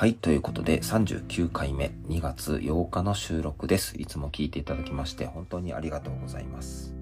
はい。ということで、39回目、2月8日の収録です。いつも聞いていただきまして、本当にありがとうございます。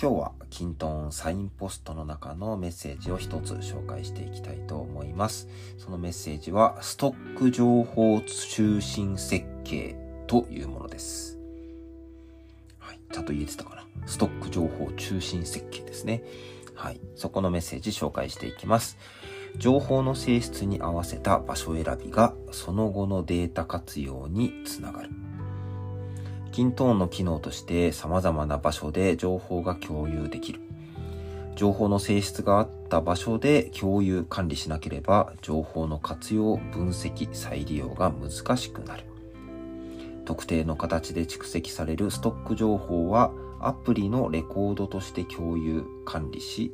今日は、キントンサインポストの中のメッセージを一つ紹介していきたいと思います。そのメッセージは、ストック情報中心設計というものです。はい。ちゃんと言えてたかな？ストック情報中心設計ですね。はい。そこのメッセージ紹介していきます。情報の性質に合わせた場所選びがその後のデータ活用につながる。キントーンの機能として様々な場所で情報が共有できる。情報の性質があった場所で共有管理しなければ情報の活用、分析、再利用が難しくなる。特定の形で蓄積されるストック情報はアプリのレコードとして共有、管理し、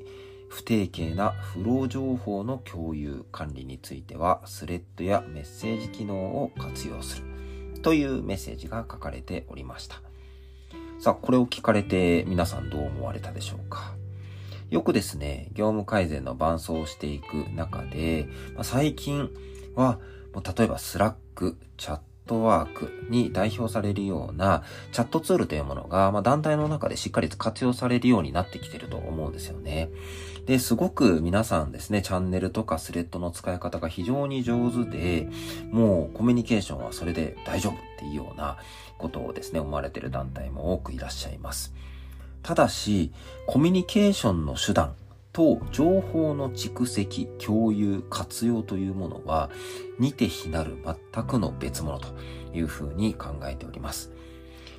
不定形なフロー情報の共有管理についてはスレッドやメッセージ機能を活用するというメッセージが書かれておりました。さあ、これを聞かれて皆さんどう思われたでしょうか？よくですね、業務改善の伴走をしていく中で、まあ、最近は、もう例えば Slack、 Chatwork に代表されるようなチャットツールというものが、まあ、団体の中でしっかり活用されるようになってきてると思うんですよね。で、すごく皆さんですね、チャンネルとかスレッドの使い方が非常に上手で、もうコミュニケーションはそれで大丈夫っていうようなことをですね、思われている団体も多くいらっしゃいます。ただし、コミュニケーションの手段と情報の蓄積、共有、活用というものは似て非なる全くの別物というふうに考えております。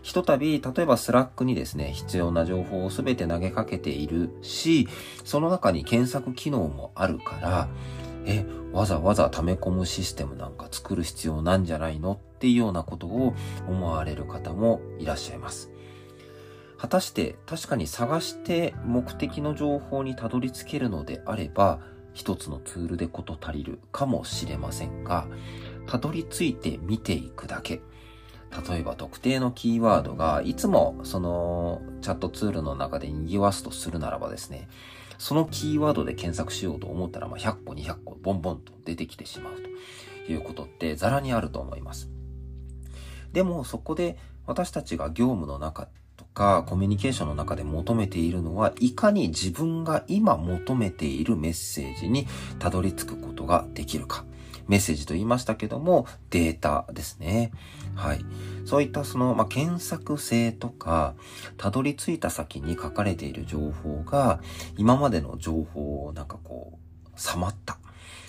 ひとたび、例えば Slack にですね、必要な情報をすべて投げかけているし、その中に検索機能もあるから、え、わざわざ溜め込むシステムなんか作る必要なんじゃないの？っていうようなことを思われる方もいらっしゃいます。果たして確かに探して目的の情報にたどり着けるのであれば、一つのツールでこと足りるかもしれませんが、たどり着いて見ていくだけ。例えば特定のキーワードがいつもそのチャットツールの中で賑わすとするならばですね、そのキーワードで検索しようと思ったら、ま、100個、200個、ボンボンと出てきてしまうということってザラにあると思います。でもそこで私たちが業務の中かコミュニケーションの中で求めているのは、いかに自分が今求めているメッセージにたどり着くことができるか。メッセージと言いましたけども、データですね。はい。そういったその、まあ、検索性とか、たどり着いた先に書かれている情報が、今までの情報をなんかこう、さまった。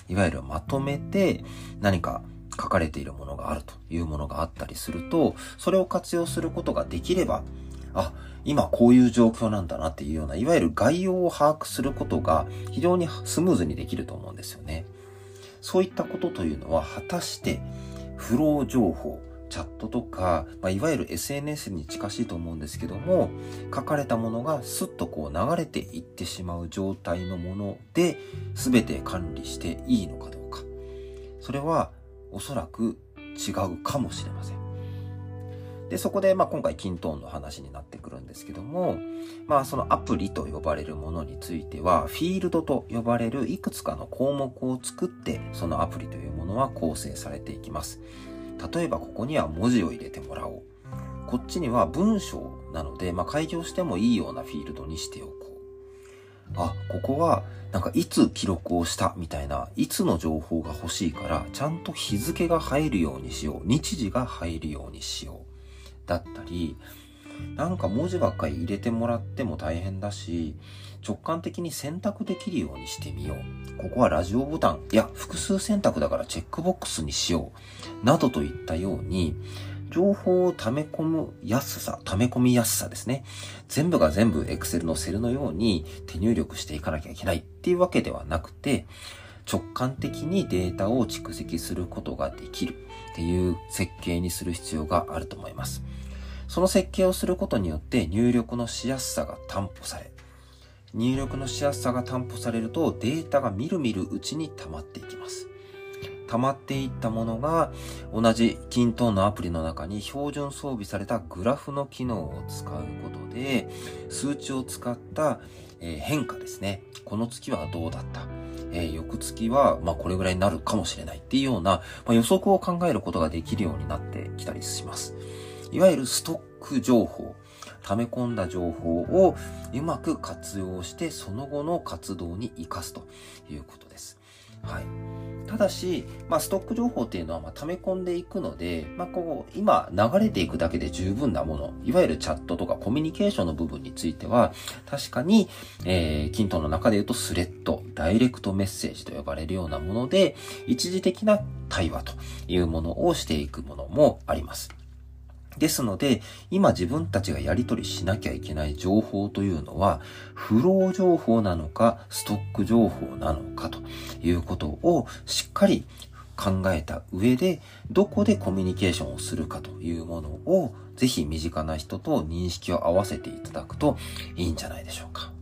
いわゆるまとめて何か書かれているものがあるというものがあったりすると、それを活用することができれば、あ、今こういう状況なんだなっていうような、いわゆる概要を把握することが非常にスムーズにできると思うんですよね。そういったことというのは果たしてフロー情報、チャットとか、まあ、いわゆる SNS に近しいと思うんですけども、書かれたものがスッとこう流れていってしまう状態のもので、全て管理していいのかどうか。それはおそらく違うかもしれません。で、そこで、まあ、今回、キントーンの話になってくるんですけども、まあ、そのアプリと呼ばれるものについては、フィールドと呼ばれるいくつかの項目を作って、そのアプリというものは構成されていきます。例えば、ここには文字を入れてもらおう。こっちには文章なので、まあ、開業してもいいようなフィールドにしておこう。あ、ここは、なんかいつ記録をしたみたいな、いつの情報が欲しいから、ちゃんと日付が入るようにしよう。日時が入るようにしよう。だったり、なんか文字ばっかり入れてもらっても大変だし、直感的に選択できるようにしてみよう。ここはラジオボタン、いや、複数選択だからチェックボックスにしよう。などといったように、情報を溜め込む安さ、溜め込みやすさですね。全部が全部 Excel のセルのように手入力していかなきゃいけないっていうわけではなくて、直感的にデータを蓄積することができるっていう設計にする必要があると思います。その設計をすることによって入力のしやすさが担保され、入力のしやすさが担保されるとデータがみるみるうちに溜まっていきます。溜まっていったものが同じキントーンのアプリの中に標準装備されたグラフの機能を使うことで数値を使った変化ですね。この月はどうだった、翌月は、まあ、これぐらいになるかもしれないっていうような、予測を考えることができるようになってきたりします。いわゆるストック情報、溜め込んだ情報をうまく活用してその後の活動に活かすということです。はい。ただし、まあ、ストック情報っていうのは、まあ溜め込んでいくので、まあ、こう、今、流れていくだけで十分なもの、いわゆるチャットとかコミュニケーションの部分については、確かに、えー、キントの中で言うとスレッド、ダイレクトメッセージと呼ばれるようなもので、一時的な対話というものをしていくものもあります。ですので、今自分たちがやり取りしなきゃいけない情報というのは、フロー情報なのか、ストック情報なのかということをしっかり考えた上で、どこでコミュニケーションをするかというものを、ぜひ身近な人と認識を合わせていただくといいんじゃないでしょうか。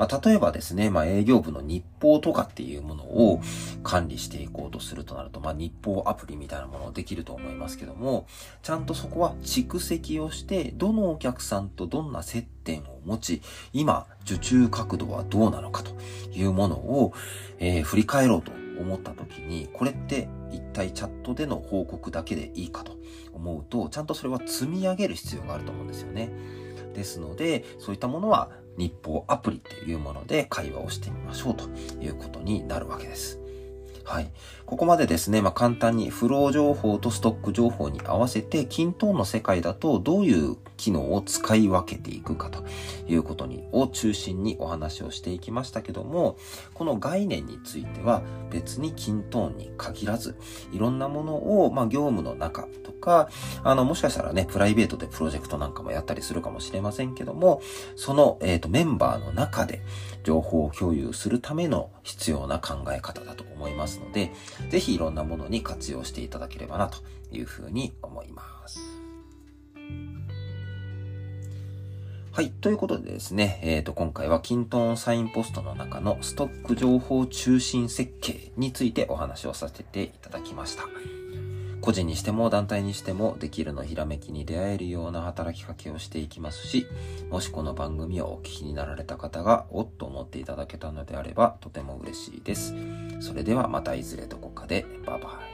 まあ、例えばですね、まあ、営業部の日報とかっていうものを管理していこうとするとなると、まあ、日報アプリみたいなものできると思いますけども、ちゃんとそこは蓄積をして、どのお客さんとどんな接点を持ち、今、受注角度はどうなのかというものを、えー、振り返ろうと思った時に、これって一体チャットでの報告だけでいいかと思うと、ちゃんとそれは積み上げる必要があると思うんですよね。ですので、そういったものは日報アプリっていうもので会話をしてみましょうということになるわけです。はい。ここまでですね、まあ、簡単にフロー情報とストック情報に合わせて、均等の世界だとどういう機能を使い分けていくかということに、を中心にお話をしていきましたけども、この概念については別に均等に限らず、いろんなものを、まあ、業務の中とか、あの、もしかしたらね、プライベートでプロジェクトなんかもやったりするかもしれませんけども、その、えっ、ー、と、メンバーの中で情報を共有するための必要な考え方だと思いますので、ぜひいろんなものに活用していただければなというふうに思います。はい。ということでですね、えっ、ー、と、今回はキントンサインポストの中のストック情報中心設計についてお話をさせていただきました。個人にしても団体にしてもできるのひらめきに出会えるような働きかけをしていきますし、もしこの番組をお聞きになられた方がおっと思っていただけたのであればとても嬉しいです。それではまたいずれどこかで。バイバイ。